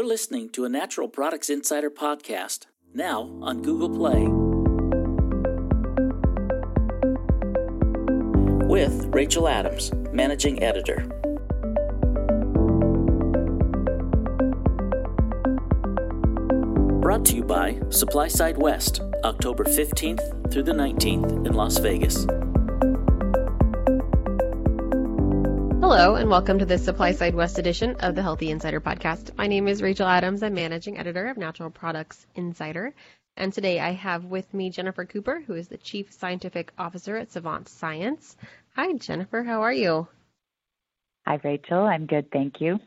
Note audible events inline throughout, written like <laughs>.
You're listening to a Natural Products Insider podcast, now on Google Play. With Rachel Adams, Managing Editor. Brought to you by SupplySide West, October 15th through the 19th in Las Vegas. Hello, and welcome to the SupplySide West edition of the Healthy Insider podcast. My name is Rachel Adams. I'm managing editor of Natural Products Insider. And today I have with me Jennifer Cooper, who is the Chief Scientific Officer at Savant Science. Hi, Jennifer. How are you? Hi, Rachel. I'm good. Thank you.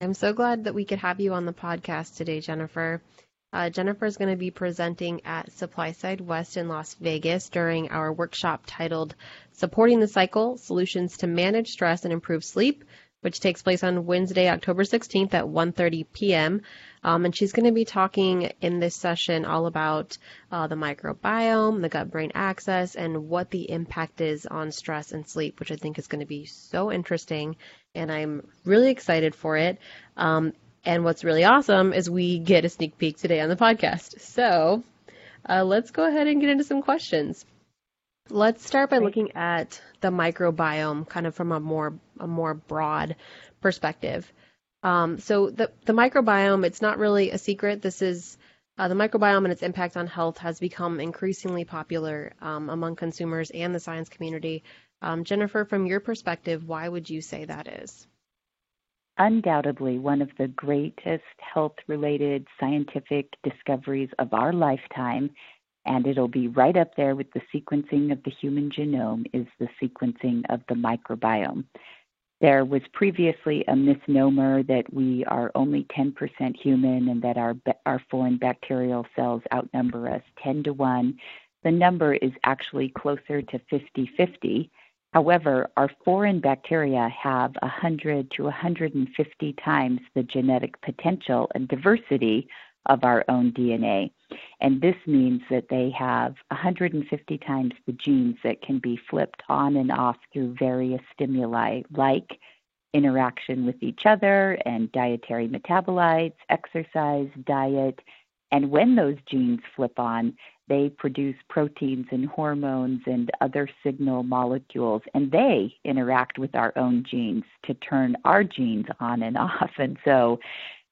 I'm so glad that we could have you on the podcast today, Jennifer. Uh, Jennifer is going to be presenting at SupplySide West in Las Vegas during our workshop titled Supporting the Cycle Solutions to Manage Stress and Improve Sleep, which takes place on Wednesday, October 16th at 1:30 p.m. Um, and she's going to be talking in this session all about uh, the microbiome, the gut-brain axis, and what the impact is on stress and sleep, which I think is going to be so interesting. And I'm really excited for it. Um, and what's really awesome is we get a sneak peek today on the podcast. So uh, let's go ahead and get into some questions. Let's start by looking at the microbiome, kind of from a more a more broad perspective. Um, so the the microbiome, it's not really a secret. This is uh, the microbiome and its impact on health has become increasingly popular um, among consumers and the science community. Um, Jennifer, from your perspective, why would you say that is? Undoubtedly one of the greatest health related scientific discoveries of our lifetime, and it'll be right up there with the sequencing of the human genome, is the sequencing of the microbiome. There was previously a misnomer that we are only 10% human and that our, our foreign bacterial cells outnumber us 10 to 1. The number is actually closer to 50 50 However, our foreign bacteria have 100 to 150 times the genetic potential and diversity of our own DNA. And this means that they have 150 times the genes that can be flipped on and off through various stimuli like interaction with each other and dietary metabolites, exercise, diet. And when those genes flip on, they produce proteins and hormones and other signal molecules, and they interact with our own genes to turn our genes on and <laughs> off. And so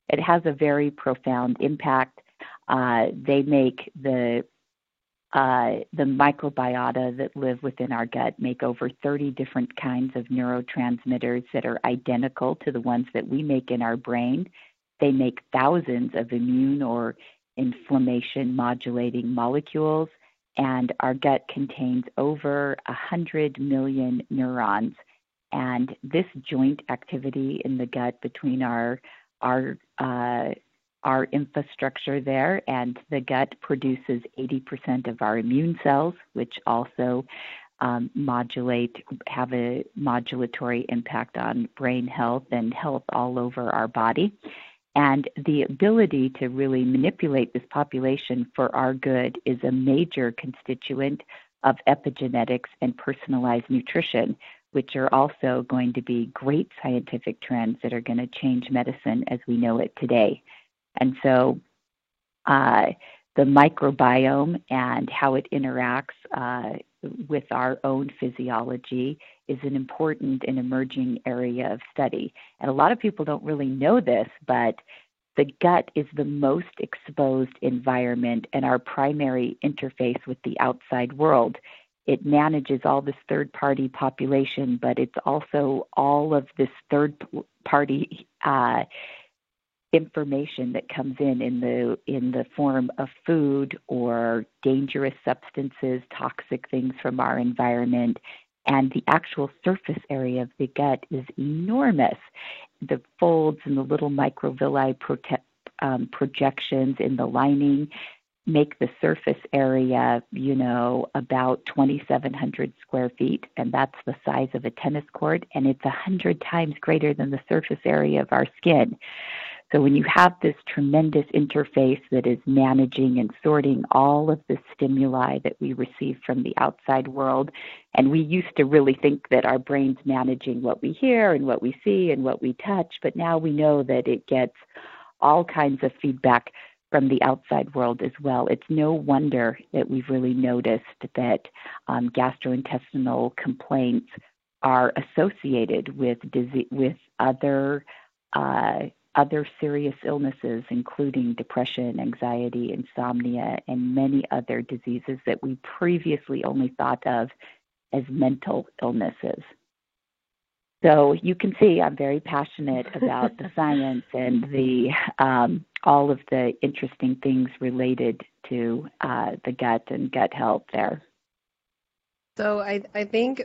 it has a very profound impact. Uh, they make the uh, the microbiota that live within our gut make over 30 different kinds of neurotransmitters that are identical to the ones that we make in our brain. They make thousands of immune or inflammation modulating molecules, and our gut contains over 100 million neurons. And this joint activity in the gut between our our uh, our infrastructure there, and the gut produces 80% of our immune cells, which also um, modulate, have a modulatory impact on brain health and health all over our body. And the ability to really manipulate this population for our good is a major constituent of epigenetics and personalized nutrition, which are also going to be great scientific trends that are going to change medicine as we know it today. And so, uh, the microbiome and how it interacts uh, with our own physiology is an important and emerging area of study. And a lot of people don't really know this, but the gut is the most exposed environment and our primary interface with the outside world. It manages all this third party population, but it's also all of this third party uh, information that comes in in the in the form of food or dangerous substances, toxic things from our environment, and the actual surface area of the gut is enormous. The folds and the little microvilli prote- um, projections in the lining make the surface area, you know, about 2,700 square feet, and that's the size of a tennis court, and it's a 100 times greater than the surface area of our skin. So when you have this tremendous interface that is managing and sorting all of the stimuli that we receive from the outside world, and we used to really think that our brain's managing what we hear and what we see and what we touch, but now we know that it gets all kinds of feedback from the outside world as well. It's no wonder that we've really noticed that um, gastrointestinal complaints are associated with disease, with other uh, other serious illnesses, including depression, anxiety, insomnia, and many other diseases that we previously only thought of as mental illnesses. So you can see I'm very passionate about the <laughs> science and the um, all of the interesting things related to uh, the gut and gut health there. So I I think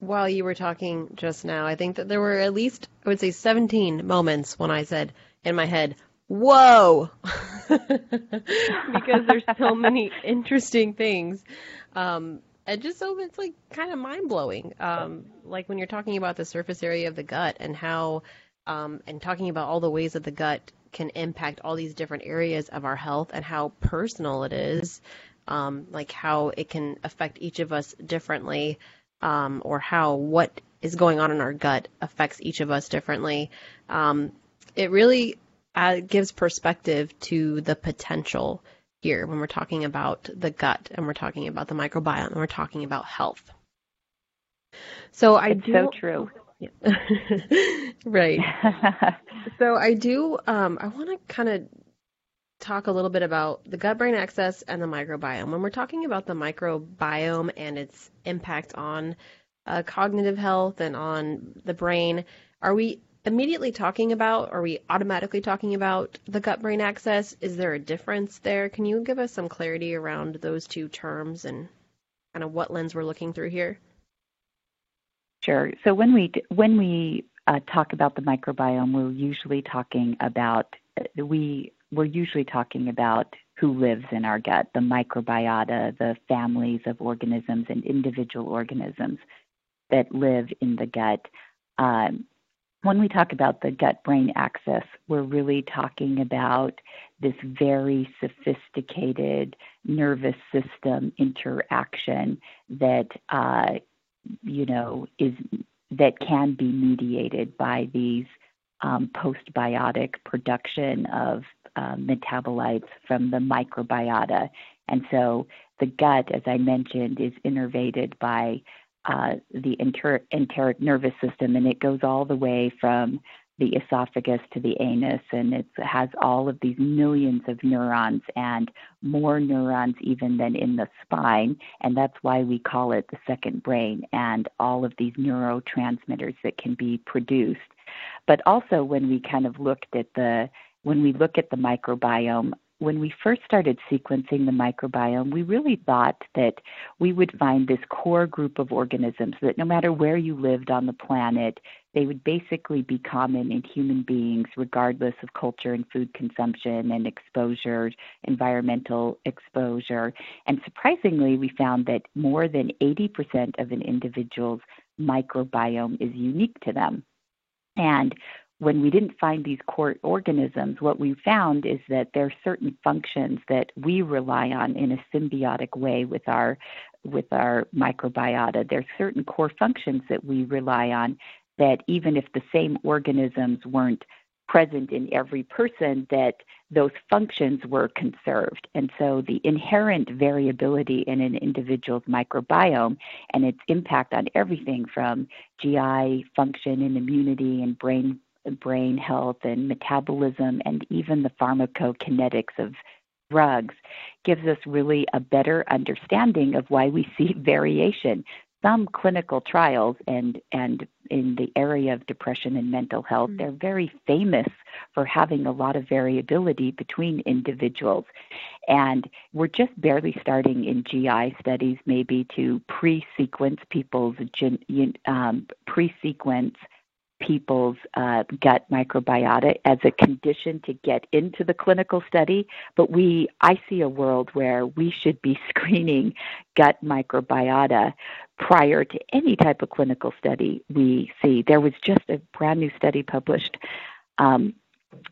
while you were talking just now, I think that there were at least I would say 17 moments when I said in my head, "Whoa," <laughs> because there's so <laughs> many interesting things. Um, and just so it's like kind of mind blowing. Um, like when you're talking about the surface area of the gut and how, um, and talking about all the ways that the gut can impact all these different areas of our health and how personal it is, um, like how it can affect each of us differently, um, or how what is going on in our gut affects each of us differently. Um, it really uh, gives perspective to the potential here when we're talking about the gut and we're talking about the microbiome and we're talking about health. So I it's do so true. <laughs> right. <laughs> so I do. Um, I want to kind of talk a little bit about the gut-brain axis and the microbiome. When we're talking about the microbiome and its impact on uh, cognitive health and on the brain, are we immediately talking about? Are we automatically talking about the gut brain axis? Is there a difference there? Can you give us some clarity around those two terms and kind of what lens we're looking through here? Sure. So when we when we uh, talk about the microbiome, we're usually talking about uh, we we're usually talking about who lives in our gut, the microbiota, the families of organisms and individual organisms that live in the gut. Um, when we talk about the gut brain axis, we're really talking about this very sophisticated nervous system interaction that, uh, you know, is that can be mediated by these um, postbiotic production of uh, metabolites from the microbiota. And so the gut, as I mentioned, is innervated by uh, the enter- enteric nervous system, and it goes all the way from the esophagus to the anus, and it has all of these millions of neurons and more neurons even than in the spine, and that's why we call it the second brain, and all of these neurotransmitters that can be produced. But also, when we kind of looked at the when we look at the microbiome, when we first started sequencing the microbiome, we really thought that we would find this core group of organisms that no matter where you lived on the planet, they would basically be common in human beings regardless of culture and food consumption and exposure, environmental exposure. And surprisingly, we found that more than 80% of an individual's microbiome is unique to them. And when we didn't find these core organisms, what we found is that there are certain functions that we rely on in a symbiotic way with our with our microbiota. There are certain core functions that we rely on that even if the same organisms weren't present in every person that those functions were conserved. And so the inherent variability in an individual's microbiome and its impact on everything from GI function and immunity and brain brain health and metabolism and even the pharmacokinetics of drugs gives us really a better understanding of why we see <laughs> variation. Some clinical trials and and in the area of depression and mental health, mm-hmm. they're very famous for having a lot of variability between individuals. And we're just barely starting in GI studies, maybe to pre-sequence people's um, pre-sequence people's uh, gut microbiota as a condition to get into the clinical study, but we I see a world where we should be <laughs> screening gut microbiota prior to any type of clinical study we see. There was just a brand new study published um,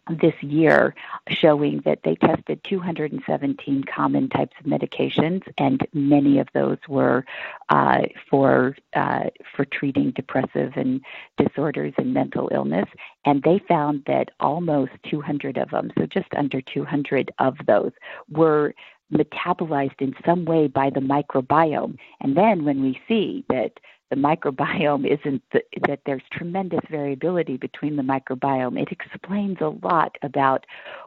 this year showing that they tested 217 common types of medications, and many of those were uh, for uh, for treating depressive and disorders and mental illness. And they found that almost 200 of them, so just under 200 of those, were metabolized in some way by the microbiome. And then when we see that the microbiome isn't the, that there's tremendous variability between the microbiome. It explains a lot about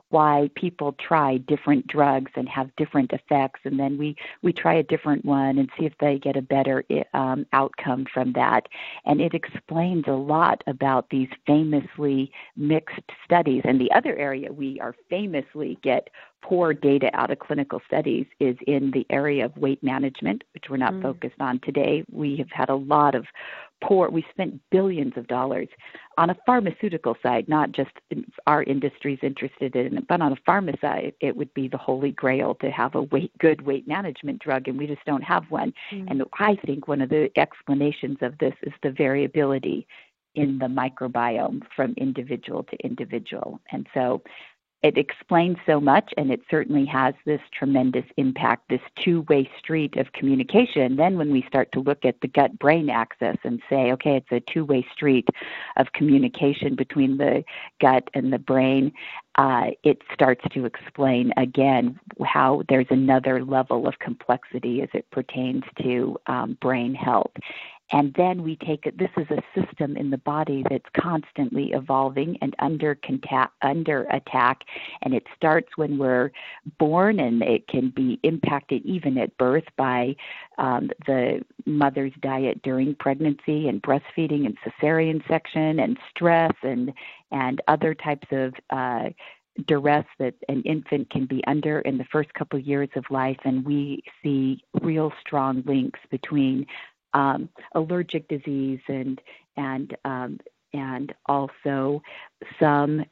why people try different drugs and have different effects, and then we we try a different one and see if they get a better um, outcome from that. And it explains a lot about these famously mixed studies. And the other area we are famously get poor data out of clinical studies is in the area of weight management, which we're not mm. focused on today. We have had a lot of poor, we spent billions of dollars on a pharmaceutical side, not just our industry is interested in it, but on a pharma side, it would be the holy grail to have a weight, good weight management drug, and we just don't have one. Mm. And I think one of the explanations of this is the variability in the microbiome from individual to individual. And so it explains so much and it certainly has this tremendous impact this two-way street of communication. Then when we start to look at the gut brain axis and say okay it's a two-way street of communication between the gut and the brain uh, it starts to explain again how there's another level of complexity as it pertains to um, brain health and then we take it, this is a system in the body that's constantly evolving and under, under attack. And it starts when we're born and it can be impacted even at birth by um, the mother's diet during pregnancy and breastfeeding and cesarean section and stress and, and other types of uh, duress that an infant can be under in the first couple years of life, and we see real strong links between um, allergic disease and and um, and also some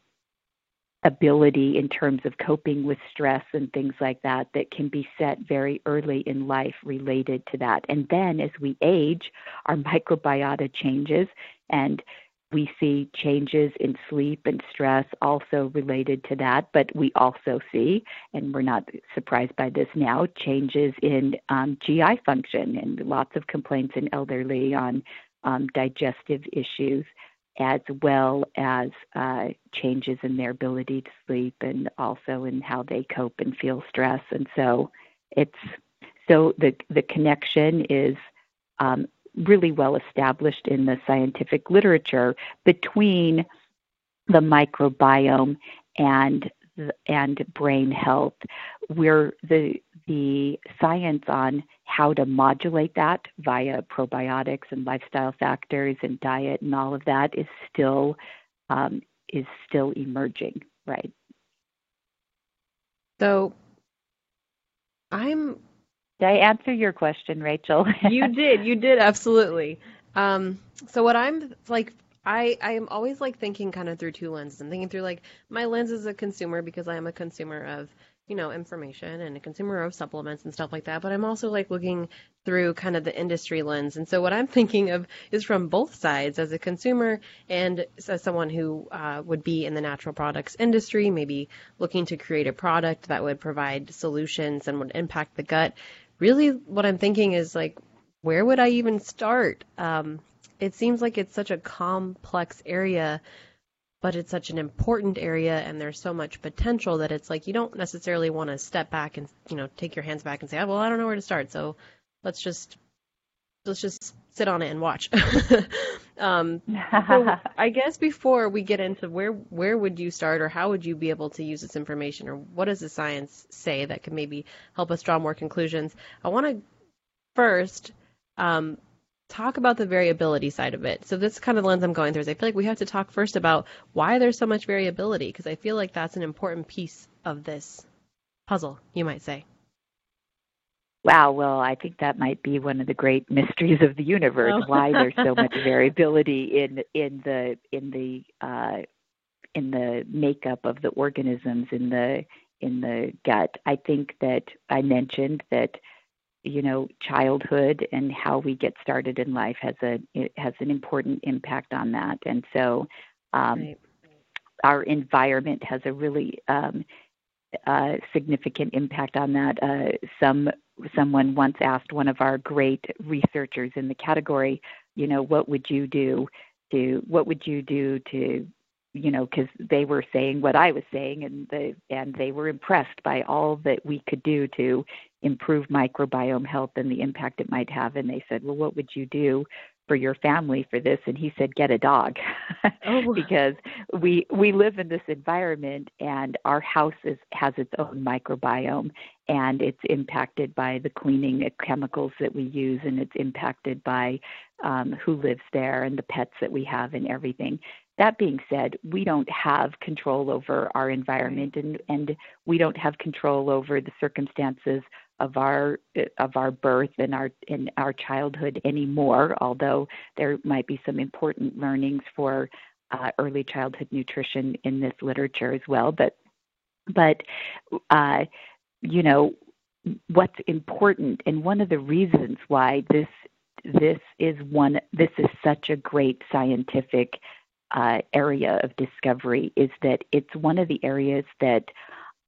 ability in terms of coping with stress and things like that that can be set very early in life related to that. And then as we age, our microbiota changes and we see changes in sleep and stress also related to that, but we also see, and we're not surprised by this now, changes in um, GI function and lots of complaints in elderly on um, digestive issues, as well as uh, changes in their ability to sleep and also in how they cope and feel stress. And so it's so the the connection is um, really well established in the scientific literature between the microbiome and and brain health. Where the the science on how to modulate that via probiotics and lifestyle factors and diet and all of that is still um, is still emerging right? So i'm did I answer your question, Rachel? <laughs> you did. You did absolutely. Um, so what I'm like, I I am always like thinking kind of through two lenses. I'm thinking through like my lens as a consumer because I am a consumer of you know information and a consumer of supplements and stuff like that. But I'm also like looking through kind of the industry lens. And so what I'm <laughs> thinking of is from both sides as a consumer and as someone who uh, would be in the natural products industry, maybe looking to create a product that would provide solutions and would impact the gut really what I'm thinking is like, where would I even start? Um, it seems like it's such a complex area, but it's such an important area, and there's so much potential that it's like you don't necessarily want to step back and you know take your hands back and say, oh, well, I don't know where to start, so let's just let's just sit on it and watch. <laughs> um, so <laughs> I guess before we get into where where would you start, or how would you be able to use this information, or what does the science say that could maybe help us draw more conclusions? I want to first um, talk about the variability side of it. So this kind of lens I'm going through is I feel like we have to talk first about why there's so much variability because I feel like that's an important piece of this puzzle, you might say. Wow, well, I think that might be one of the great <laughs> mysteries of the universe. Oh. why there's so much <laughs> variability in in the in the uh, in the makeup of the organisms in the in the gut. I think that I mentioned that you know childhood and how we get started in life has a it has an important impact on that, and so um, right. our environment has a really um, significant impact on that. Uh, some someone once asked one of our great researchers in the category, you know, what would you do to what would you do to you know because they were saying what i was saying and they and they were impressed by all that we could do to improve microbiome health and the impact it might have and they said well what would you do for your family for this and he said get a dog oh. <laughs> because we we live in this environment and our house is has its own microbiome and it's impacted by the cleaning chemicals that we use and it's impacted by um, who lives there and the pets that we have and everything that being said, we don't have control over our environment and, and we don't have control over the circumstances of our of our birth and our in our childhood anymore, although there might be some important learnings for uh, early childhood nutrition in this literature as well. But but uh, you know what's important and one of the reasons why this this is one this is such a great scientific uh, area of discovery is that it's one of the areas that,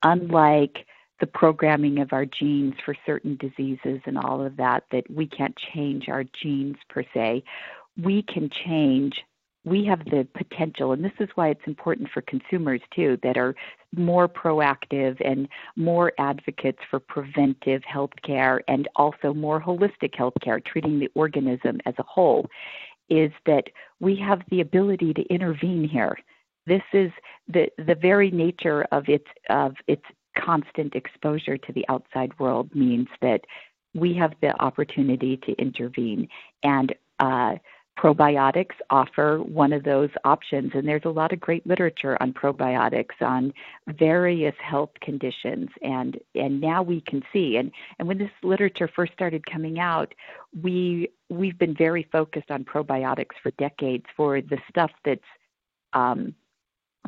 unlike the programming of our genes for certain diseases and all of that, that we can't change our genes per se, we can change. We have the potential, and this is why it's important for consumers too, that are more proactive and more advocates for preventive health care and also more holistic health care, treating the organism as a whole is that we have the ability to intervene here. This is the, the very nature of its, of its constant exposure to the outside world means that we have the opportunity to intervene. And uh, probiotics offer one of those options. And there's a lot of great literature on probiotics on various health conditions. And, and now we can see, and, and when this literature first started coming out, we, we've been very focused on probiotics for decades for the stuff that's um,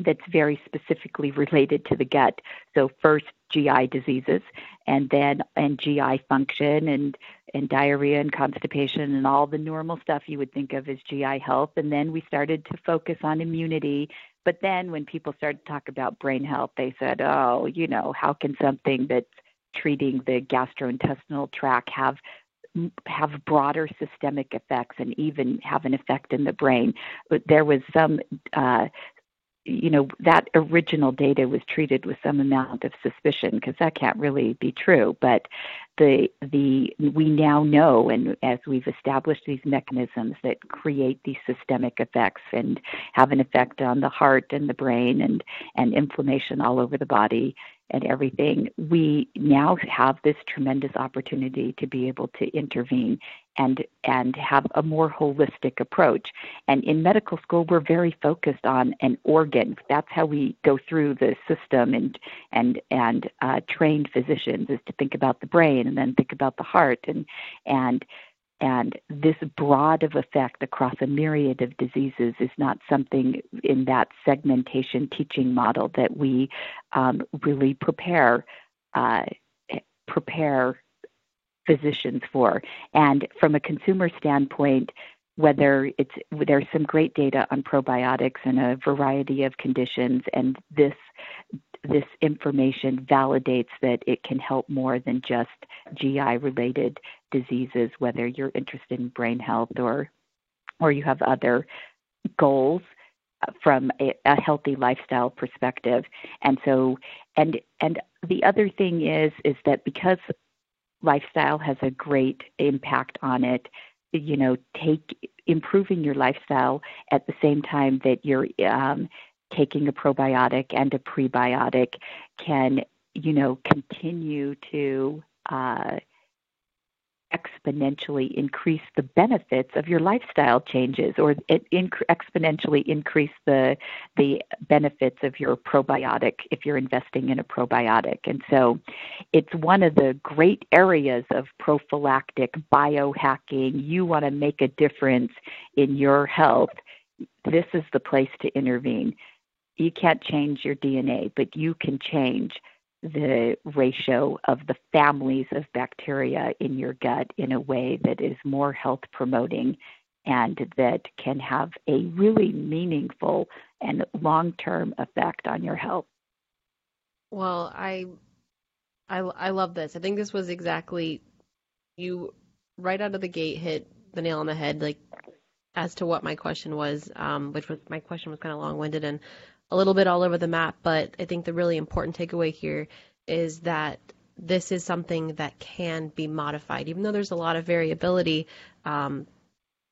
that's very specifically related to the gut. So first GI diseases and then and GI function and and diarrhea and constipation and all the normal stuff you would think of as GI health and then we started to focus on immunity but then when people started to talk about brain health they said oh you know how can something that's treating the gastrointestinal tract have have broader systemic effects and even have an effect in the brain. But there was some uh, you know that original data was treated with some amount of suspicion because that can't really be true. But the the we now know and as we've established these mechanisms that create these systemic effects and have an effect on the heart and the brain and and inflammation all over the body and everything, we now have this tremendous opportunity to be able to intervene and and have a more holistic approach. And in medical school, we're very focused on an organ. That's how we go through the system and and and uh, trained physicians is to think about the brain and then think about the heart and and and this broad of effect across a myriad of diseases is not something in that segmentation teaching model that we um, really prepare uh, prepare physicians for. And from a consumer standpoint, whether it's there's some great data on probiotics in a variety of conditions, and this this information validates that it can help more than just GI related diseases, whether you're interested in brain health or or you have other goals uh, from a, a, healthy lifestyle perspective. And so and and the other thing is is that because lifestyle has a great impact on it, you know, take improving your lifestyle at the same time that you're um, taking a probiotic and a prebiotic can, you know, continue to uh, exponentially increase the benefits of your lifestyle changes or inc- exponentially increase the the benefits of your probiotic if you're investing in a probiotic. And so it's one of the great areas of prophylactic biohacking. You want to make a difference in your health. This is the place to intervene. You can't change your DNA, but you can change the ratio of the families of bacteria in your gut in a way that is more health promoting and that can have a really meaningful and long term effect on your health. Well, I, I, I love this. I think this was exactly you right out of the gate hit the nail on the head, like as to what my question was, um, which was my question was kind of long winded and a little bit all over the map. But I think the really important takeaway here is that this is something that can be modified, even though there's a lot of variability. Um,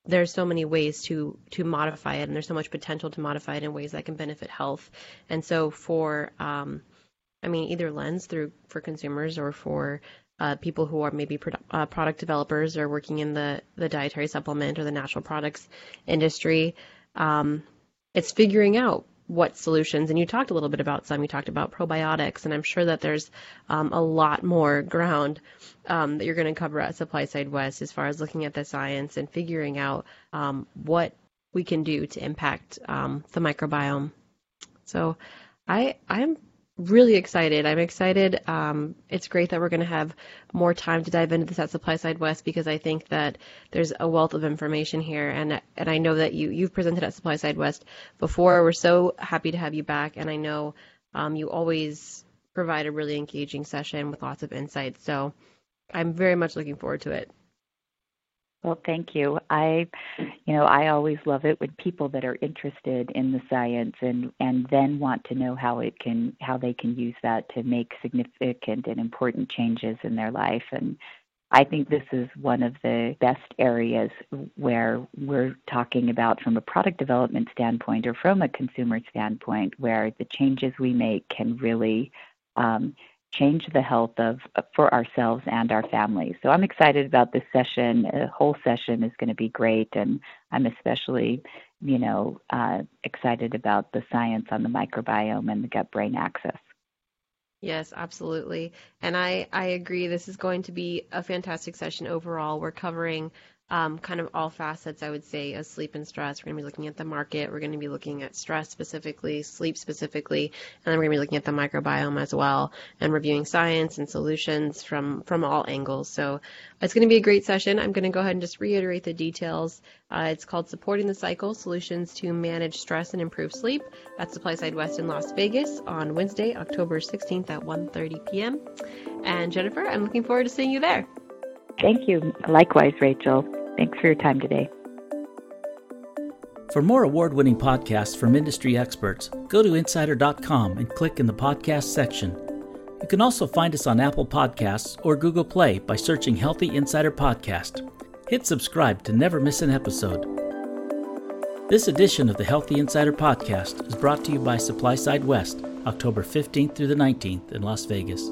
there's so many ways to to modify it, and there's so much potential to modify it in ways that can benefit health. And so, for um, I mean, either lens through for consumers or for uh, people who are maybe pro- uh, product developers or working in the the dietary supplement or the natural products industry, um, it's figuring out what solutions. And you talked a little bit about some. You talked about probiotics, and I'm sure that there's um, a lot more ground um, that you're going to cover at SupplySide West as far as looking at the science and figuring out um, what we can do to impact um, the microbiome. So, I I'm really excited. I'm excited. Um, it's great that we're going to have more time to dive into this at SupplySide West because I think that there's a wealth of information here, and and I know that you you've presented at SupplySide West before. We're so happy to have you back, and I know um, you always provide a really engaging session with lots of insights. So I'm very much looking forward to it. Well, thank you. I, you know, I always love it when people that are interested in the science and and then want to know how it can how they can use that to make significant and important changes in their life and I think this is one of the best areas where we're talking about from a product development standpoint or from a consumer standpoint where the changes we make can really um, change the health of for ourselves and our families. So I'm excited about this session. The whole session is going to be great, and I'm especially, you know, uh, excited about the science on the microbiome and the gut-brain axis. Yes, absolutely. And I, I agree. This is going to be a fantastic session overall. We're covering um, kind of all facets, I would say, of sleep and stress. We're going to be looking at the market. We're going to be looking at stress specifically, sleep specifically, and then we're going to be looking at the microbiome as well and reviewing science and solutions from, from all angles. So it's going to be a great session. I'm going to go ahead and just reiterate the details. Uh, it's called Supporting the Cycle Solutions to Manage Stress and Improve Sleep at SupplySide West in Las Vegas on Wednesday, October 16th at 1.30 p.m. And Jennifer, I'm looking forward to seeing you there. Thank you. Likewise, Rachel. Thanks for your time today. For more award winning podcasts from industry experts, go to insider.com and click in the podcast section. You can also find us on Apple Podcasts or Google Play by searching Healthy Insider Podcast. Hit subscribe to never miss an episode. This edition of the Healthy Insider Podcast is brought to you by SupplySide West, October 15th through the 19th in Las Vegas.